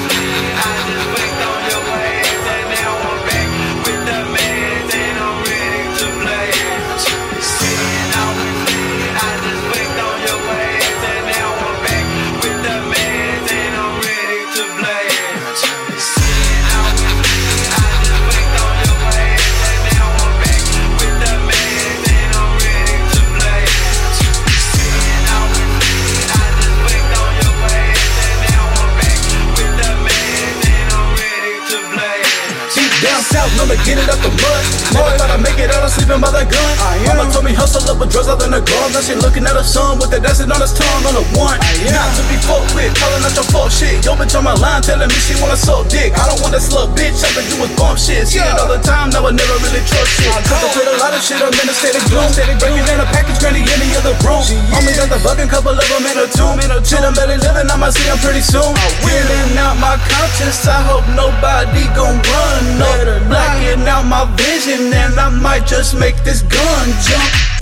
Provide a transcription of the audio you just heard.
I just I'ma get it up the mud. Never thought I'd make it out, I'm sleeping by the gun. Mama told me hustle up with drugs out in the glove. Now she looking at her son with the dancing on his tongue on a one. Not to be fucked with, calling out your fault shit. Yo, bitch on my line telling me she wanna suck dick. I don't want that slut bitch, all I do is bump shit. See it all the time, now I never really trust shit. Contemplate a lot of shit, I'm in a state of gloom. Steady breaking down a package, granny in the other room. Homie got the bugging, couple of them in a tomb. Shit, I'm barely living, I might see him pretty soon. Wheeling out my conscience, I hope nobody vision, and I might just make this gun jump.